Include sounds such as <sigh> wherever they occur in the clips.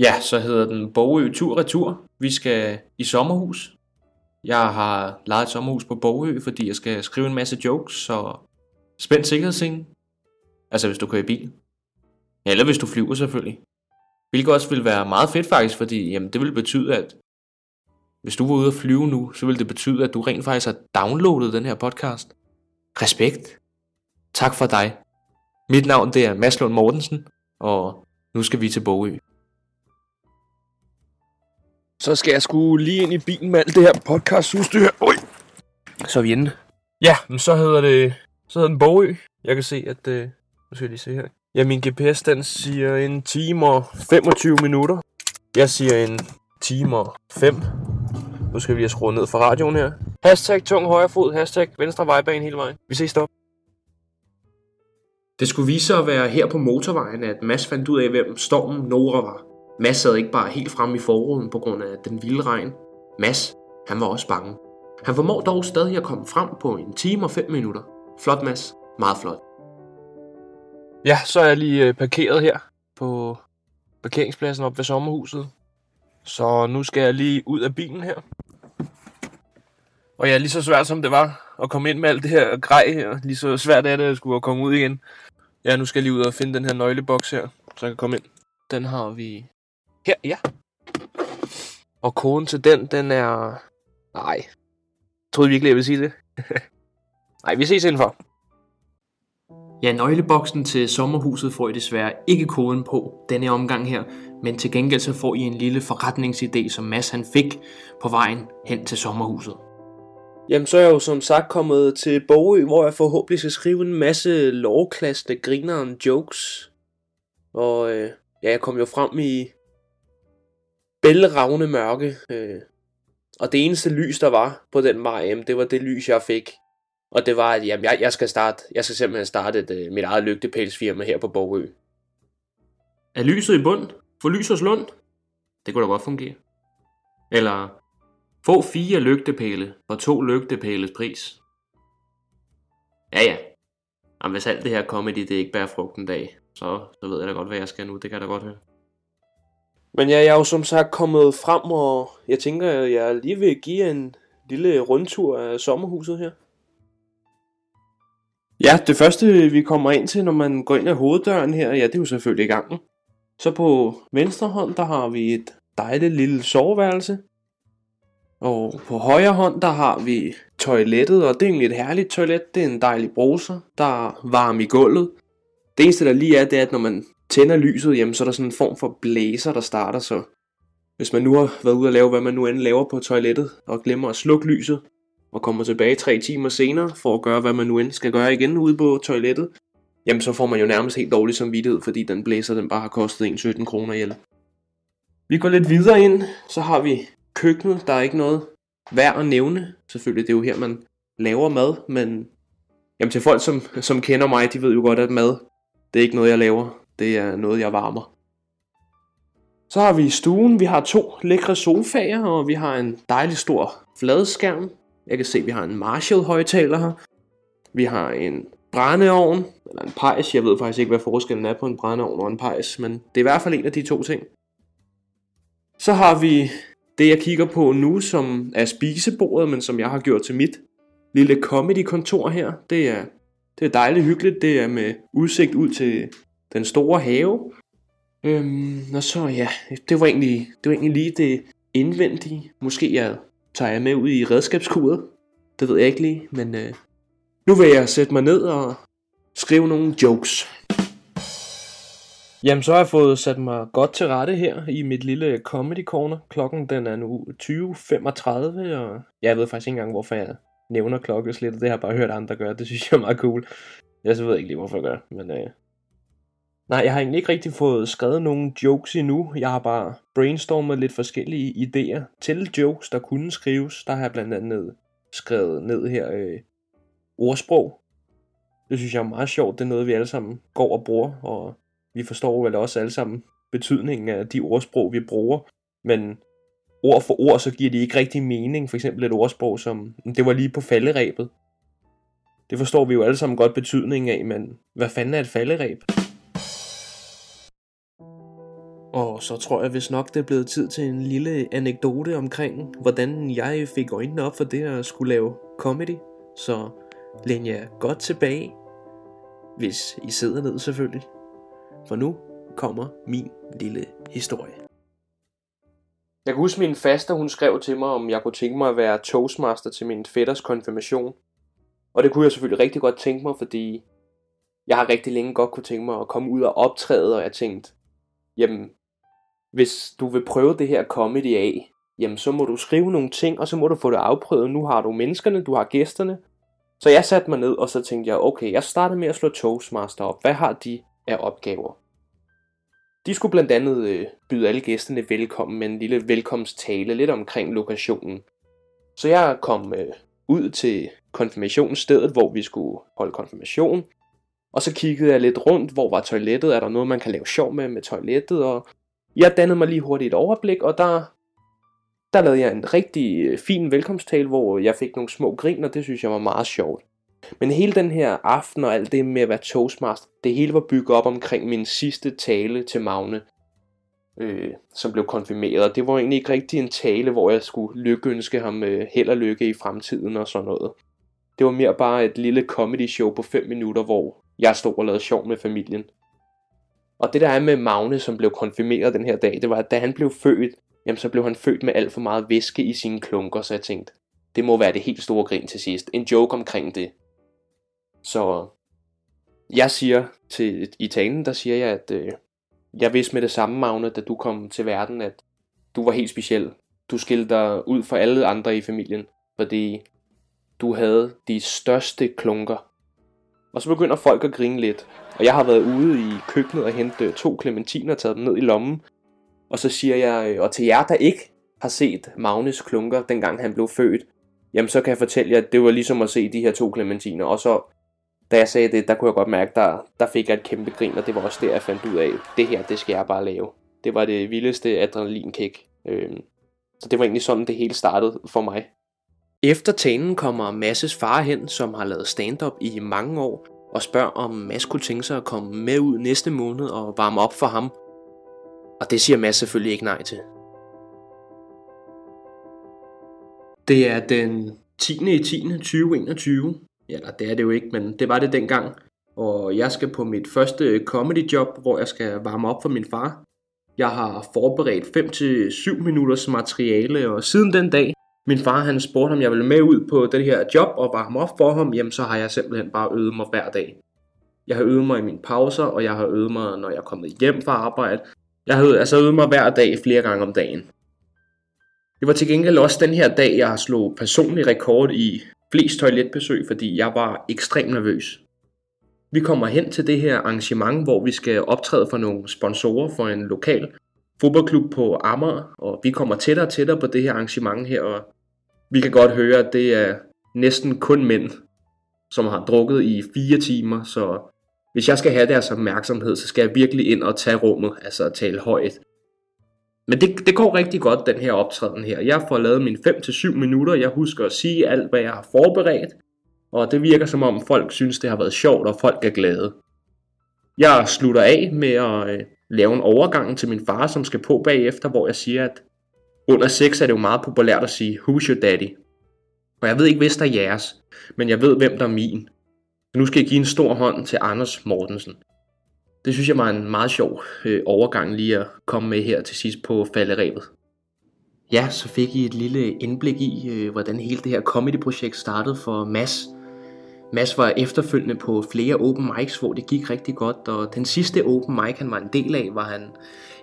Ja, så hedder den Bogø Tur Retur. Vi skal i sommerhus. Jeg har lejet et sommerhus på Bogø, fordi jeg skal skrive en masse jokes så spænd sikkerhedsscene. Altså hvis du kører i bil. Eller hvis du flyver selvfølgelig. Hvilket også vil være meget fedt faktisk, fordi jamen, det vil betyde, at hvis du var ude at flyve nu, så vil det betyde, at du rent faktisk har downloadet den her podcast. Respekt. Tak for dig. Mit navn det er Mads Lund Mortensen, og nu skal vi til Bogø. Så skal jeg sgu lige ind i bilen med alt det her podcastudstyr. Oj. Så er vi inde. Ja, men så hedder det... Så hedder den Bogø. Jeg kan se, at... Øh, nu skal jeg lige se her. Ja, min GPS den siger en time og 25 minutter. Jeg siger en time og 5. Nu skal vi lige skrue ned for radioen her. Hashtag tung højre fod, hashtag venstre vejbane hele vejen. Vi ses stop. Det skulle vise sig at være her på motorvejen, at Mads fandt ud af, hvem stormen Nora var. Mads sad ikke bare helt frem i forruden på grund af den vilde regn. Mads, han var også bange. Han formår dog stadig at komme frem på en time og 5 minutter. Flot Mads, meget flot. Ja, så er jeg lige øh, parkeret her på parkeringspladsen op ved sommerhuset. Så nu skal jeg lige ud af bilen her. Og ja, lige så svært som det var at komme ind med alt det her grej her, lige så svært er det at skulle komme ud igen. Ja, nu skal jeg lige ud og finde den her nøgleboks her, så jeg kan komme ind. Den har vi her, ja. Og koden til den, den er... Nej. Jeg troede virkelig, jeg ville sige det. <laughs> Nej, vi ses indenfor. Ja, nøgleboksen til sommerhuset får I desværre ikke koden på denne omgang her, men til gengæld så får I en lille forretningsidé, som Mads han fik på vejen hen til sommerhuset. Jamen, så er jeg jo som sagt kommet til Bogø, hvor jeg forhåbentlig skal skrive en masse lovklaste grineren jokes. Og øh, ja, jeg kom jo frem i bælragende mørke. Øh, og det eneste lys, der var på den vej jamen, det var det lys, jeg fik. Og det var, at jamen, jeg, jeg, skal starte, jeg skal simpelthen starte et, øh, mit eget lygtepælsfirma her på Borgø. Er lyset i bund? Få lys hos Lund? Det kunne da godt fungere. Eller få fire lygtepæle for to lygtepæles pris. Ja ja. Jamen, hvis alt det her comedy, det ikke bærer frugt en dag, så, så ved jeg da godt, hvad jeg skal nu. Det kan jeg da godt høre. Men ja, jeg er jo som sagt kommet frem, og jeg tænker, at jeg lige vil give en lille rundtur af sommerhuset her. Ja, det første vi kommer ind til, når man går ind ad hoveddøren her, ja, det er jo selvfølgelig gangen. Så på venstre hånd, der har vi et dejligt lille soveværelse. Og på højre hånd, der har vi toilettet, og det er egentlig et herligt toilet. Det er en dejlig bruser, der er varm i gulvet. Det eneste, der lige er, det er, at når man tænder lyset, jamen, så er der sådan en form for blæser, der starter. Så hvis man nu har været ude og lave, hvad man nu end laver på toilettet, og glemmer at slukke lyset, og kommer tilbage tre timer senere for at gøre, hvad man nu end skal gøre igen ude på toilettet, jamen så får man jo nærmest helt dårlig samvittighed, fordi den blæser, den bare har kostet en 17 kroner ihjel. Vi går lidt videre ind, så har vi køkkenet, der er ikke noget værd at nævne. Selvfølgelig, det er jo her, man laver mad, men jamen, til folk, som, som kender mig, de ved jo godt, at mad, det er ikke noget, jeg laver. Det er noget, jeg varmer. Så har vi stuen. Vi har to lækre sofaer, og vi har en dejlig stor fladskærm. Jeg kan se, at vi har en Marshall højtaler her. Vi har en brændeovn, eller en pejs. Jeg ved faktisk ikke, hvad forskellen er på en brændeovn og en pejs, men det er i hvert fald en af de to ting. Så har vi det, jeg kigger på nu, som er spisebordet, men som jeg har gjort til mit lille comedy-kontor her. Det er, det er dejligt hyggeligt. Det er med udsigt ud til den store have. Øhm, og så ja, det var, egentlig, det var egentlig lige det indvendige. Måske jeg tager jeg med ud i redskabskuret. Det ved jeg ikke lige, men øh, nu vil jeg sætte mig ned og skrive nogle jokes. Jamen, så har jeg fået sat mig godt til rette her i mit lille comedy corner. Klokken den er nu 20.35, og jeg ved faktisk ikke engang, hvorfor jeg nævner klokkeslættet. Det har jeg bare hørt andre gøre. Det synes jeg er meget cool. Jeg så ved ikke lige, hvorfor jeg gør men øh... Nej, jeg har egentlig ikke rigtig fået skrevet nogen jokes endnu. Jeg har bare brainstormet lidt forskellige idéer til jokes, der kunne skrives. Der har jeg blandt andet skrevet ned her øh, ordsprog. Det synes jeg er meget sjovt. Det er noget, vi alle sammen går og bruger, og vi forstår vel også alle sammen betydningen af de ordsprog, vi bruger. Men ord for ord, så giver de ikke rigtig mening. For eksempel et ordsprog som, det var lige på falderæbet. Det forstår vi jo alle sammen godt betydningen af, men hvad fanden er et falderæb? Og så tror jeg hvis nok det er blevet tid til en lille anekdote omkring, hvordan jeg fik øjnene op for det at skulle lave comedy. Så læn jer godt tilbage, hvis I sidder ned selvfølgelig. For nu kommer min lille historie. Jeg kan huske min faster, hun skrev til mig, om jeg kunne tænke mig at være toastmaster til min fætters konfirmation. Og det kunne jeg selvfølgelig rigtig godt tænke mig, fordi jeg har rigtig længe godt kunne tænke mig at komme ud og optræde, og jeg tænkte, jamen, hvis du vil prøve det her comedy af, jamen så må du skrive nogle ting, og så må du få det afprøvet. Nu har du menneskerne, du har gæsterne. Så jeg satte mig ned, og så tænkte jeg, okay, jeg starter med at slå Toastmaster op. Hvad har de af opgaver? De skulle blandt andet øh, byde alle gæsterne velkommen med en lille velkomsttale lidt omkring lokationen. Så jeg kom øh, ud til konfirmationsstedet, hvor vi skulle holde konfirmation. Og så kiggede jeg lidt rundt, hvor var toilettet, er der noget, man kan lave sjov med med toilettet, og jeg dannede mig lige hurtigt et overblik, og der, der lavede jeg en rigtig øh, fin velkomsttale, hvor jeg fik nogle små grin, og det synes jeg var meget sjovt. Men hele den her aften og alt det med at være toastmaster, det hele var bygget op omkring min sidste tale til Magne, øh, som blev konfirmeret. Det var egentlig ikke rigtig en tale, hvor jeg skulle lykønske ham øh, held og lykke i fremtiden og sådan noget. Det var mere bare et lille comedy show på 5 minutter, hvor jeg stod og lavede sjov med familien. Og det der er med Magne, som blev konfirmeret den her dag, det var, at da han blev født, jamen så blev han født med alt for meget væske i sine klunker, så jeg tænkte, det må være det helt store grin til sidst. En joke omkring det. Så jeg siger til i talen, der siger jeg, at øh, jeg vidste med det samme, Magne, da du kom til verden, at du var helt speciel. Du skilte dig ud for alle andre i familien, fordi du havde de største klunker. Og så begynder folk at grine lidt. Og jeg har været ude i køkkenet og hentet øh, to klementiner og taget dem ned i lommen. Og så siger jeg, øh, og til jer, der ikke har set Magnus klunker, dengang han blev født, jamen så kan jeg fortælle jer, at det var ligesom at se de her to klementiner. Og så, da jeg sagde det, der kunne jeg godt mærke, der, der fik jeg et kæmpe grin, og det var også der, jeg fandt ud af, det her, det skal jeg bare lave. Det var det vildeste adrenalinkick. Øhm, så det var egentlig sådan, det hele startede for mig. Efter talen kommer Masses far hen, som har lavet stand-up i mange år, og spørger, om Mads kunne tænke sig at komme med ud næste måned og varme op for ham. Og det siger Mads selvfølgelig ikke nej til. Det er den 10. i 10. 2021. Eller det er det jo ikke, men det var det dengang. Og jeg skal på mit første comedy job, hvor jeg skal varme op for min far. Jeg har forberedt 5-7 minutters materiale, og siden den dag, min far han spurgte, om jeg ville med ud på det her job og varme op for ham, jamen så har jeg simpelthen bare øvet mig hver dag. Jeg har øvet mig i mine pauser, og jeg har øvet mig, når jeg er kommet hjem fra arbejde. Jeg har altså øvet mig hver dag flere gange om dagen. Det var til gengæld også den her dag, jeg har slået personlig rekord i flest toiletbesøg, fordi jeg var ekstremt nervøs. Vi kommer hen til det her arrangement, hvor vi skal optræde for nogle sponsorer for en lokal fodboldklub på Amager, og vi kommer tættere og tættere på det her arrangement her, og vi kan godt høre, at det er næsten kun mænd, som har drukket i fire timer, så hvis jeg skal have deres opmærksomhed, så skal jeg virkelig ind og tage rummet, altså tale højt. Men det, det går rigtig godt, den her optræden her. Jeg får lavet mine 5-7 minutter, jeg husker at sige alt, hvad jeg har forberedt, og det virker som om folk synes, det har været sjovt, og folk er glade. Jeg slutter af med at øh, lave en overgang til min far, som skal på bagefter, hvor jeg siger, at under sex er det jo meget populært at sige, who's your daddy? Og jeg ved ikke, hvis der er jeres, men jeg ved, hvem der er min. Så nu skal jeg give en stor hånd til Anders Mortensen. Det synes jeg var en meget sjov øh, overgang lige at komme med her til sidst på falderevet. Ja, så fik I et lille indblik i, øh, hvordan hele det her comedy-projekt startede for Mads, Mads var efterfølgende på flere open mics, hvor det gik rigtig godt, og den sidste open mic, han var en del af, var han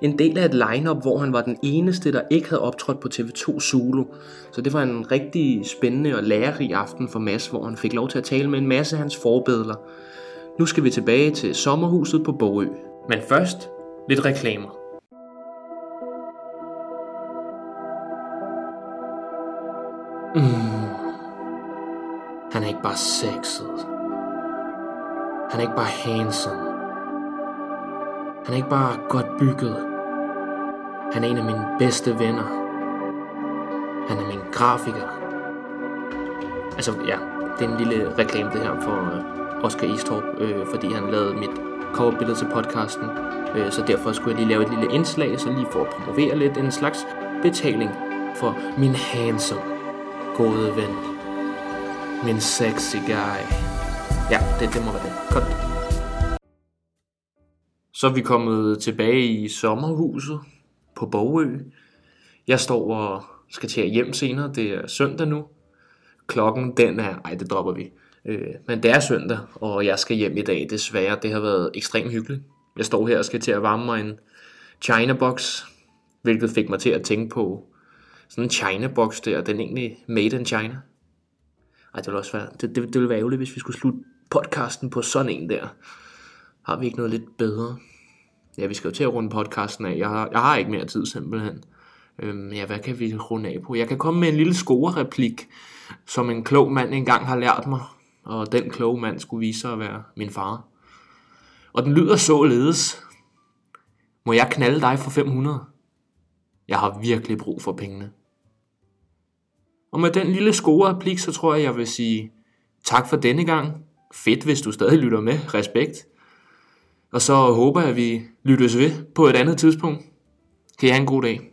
en del af et lineup, hvor han var den eneste, der ikke havde optrådt på TV2 Solo. Så det var en rigtig spændende og lærerig aften for Mads, hvor han fik lov til at tale med en masse af hans forbedler. Nu skal vi tilbage til sommerhuset på Borø. Men først lidt reklamer. Mm. Han er ikke bare sexet. Han er ikke bare handsome. Han er ikke bare godt bygget. Han er en af mine bedste venner. Han er min grafiker. Altså, ja, det er en lille reklame det her for øh, Oscar Eastorp, øh, fordi han lavede mit coverbillede til podcasten. Øh, så derfor skulle jeg lige lave et lille indslag, så lige for at promovere lidt en slags betaling for min handsome gode ven. Min sexy guy. Ja, det, det må være det. Godt. Så er vi kommet tilbage i sommerhuset på Bogø. Jeg står og skal til hjem senere. Det er søndag nu. Klokken den er... Ej, det dropper vi. Øh, men det er søndag, og jeg skal hjem i dag desværre. Det har været ekstremt hyggeligt. Jeg står her og skal til at varme mig en China box, hvilket fik mig til at tænke på sådan en China box der, den er egentlig made in China. Ej, det ville også være, det, det, det ville være ærgerligt, hvis vi skulle slutte podcasten på sådan en der. Har vi ikke noget lidt bedre? Ja, vi skal jo til at runde podcasten af. Jeg har, jeg har ikke mere tid simpelthen. Øhm, ja, hvad kan vi runde af på? Jeg kan komme med en lille score-replik, som en klog mand engang har lært mig. Og den kloge mand skulle vise sig at være min far. Og den lyder således. Må jeg knalde dig for 500? Jeg har virkelig brug for pengene. Og med den lille score-replik, så tror jeg, jeg vil sige tak for denne gang. Fedt, hvis du stadig lytter med. Respekt. Og så håber jeg, at vi lyttes ved på et andet tidspunkt. Kan I have en god dag.